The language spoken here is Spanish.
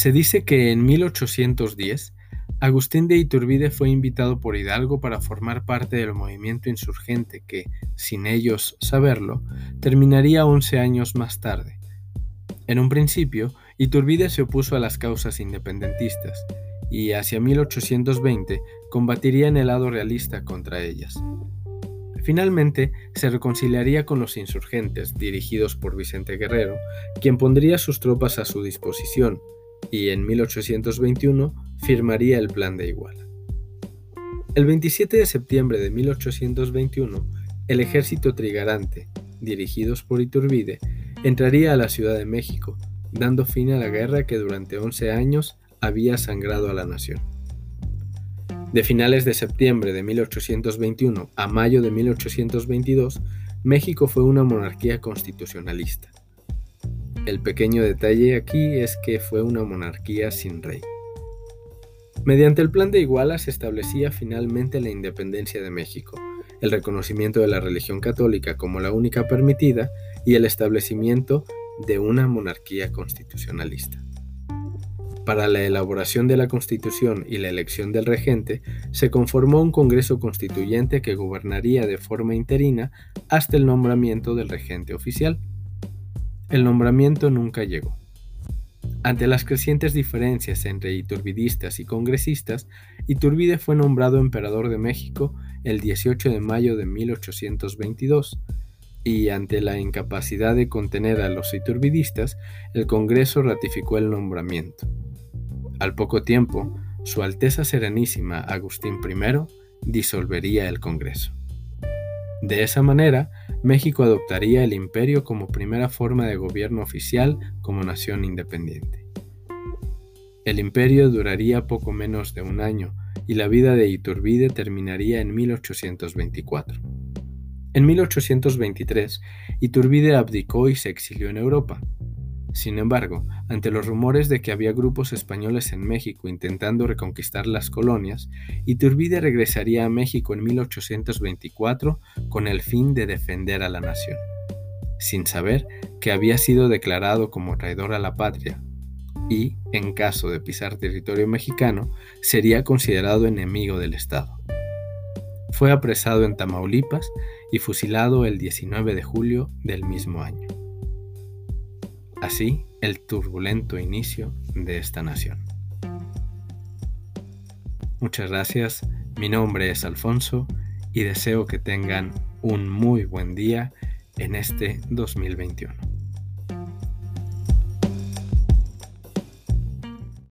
Se dice que en 1810 Agustín de Iturbide fue invitado por Hidalgo para formar parte del movimiento insurgente que, sin ellos saberlo, terminaría 11 años más tarde. En un principio, Iturbide se opuso a las causas independentistas y hacia 1820 combatiría en el lado realista contra ellas. Finalmente, se reconciliaría con los insurgentes, dirigidos por Vicente Guerrero, quien pondría sus tropas a su disposición, y en 1821 firmaría el Plan de Iguala. El 27 de septiembre de 1821, el ejército trigarante, dirigidos por Iturbide, entraría a la Ciudad de México, dando fin a la guerra que durante 11 años había sangrado a la nación. De finales de septiembre de 1821 a mayo de 1822, México fue una monarquía constitucionalista. El pequeño detalle aquí es que fue una monarquía sin rey. Mediante el Plan de Iguala se establecía finalmente la independencia de México, el reconocimiento de la religión católica como la única permitida y el establecimiento de una monarquía constitucionalista. Para la elaboración de la Constitución y la elección del regente, se conformó un Congreso Constituyente que gobernaría de forma interina hasta el nombramiento del regente oficial. El nombramiento nunca llegó. Ante las crecientes diferencias entre iturbidistas y congresistas, Iturbide fue nombrado emperador de México el 18 de mayo de 1822 y ante la incapacidad de contener a los iturbidistas, el Congreso ratificó el nombramiento. Al poco tiempo, Su Alteza Serenísima Agustín I disolvería el Congreso. De esa manera, México adoptaría el imperio como primera forma de gobierno oficial como nación independiente. El imperio duraría poco menos de un año y la vida de Iturbide terminaría en 1824. En 1823, Iturbide abdicó y se exilió en Europa. Sin embargo, ante los rumores de que había grupos españoles en México intentando reconquistar las colonias, Iturbide regresaría a México en 1824 con el fin de defender a la nación, sin saber que había sido declarado como traidor a la patria y, en caso de pisar territorio mexicano, sería considerado enemigo del Estado. Fue apresado en Tamaulipas y fusilado el 19 de julio del mismo año. Así, el turbulento inicio de esta nación. Muchas gracias, mi nombre es Alfonso y deseo que tengan un muy buen día en este 2021.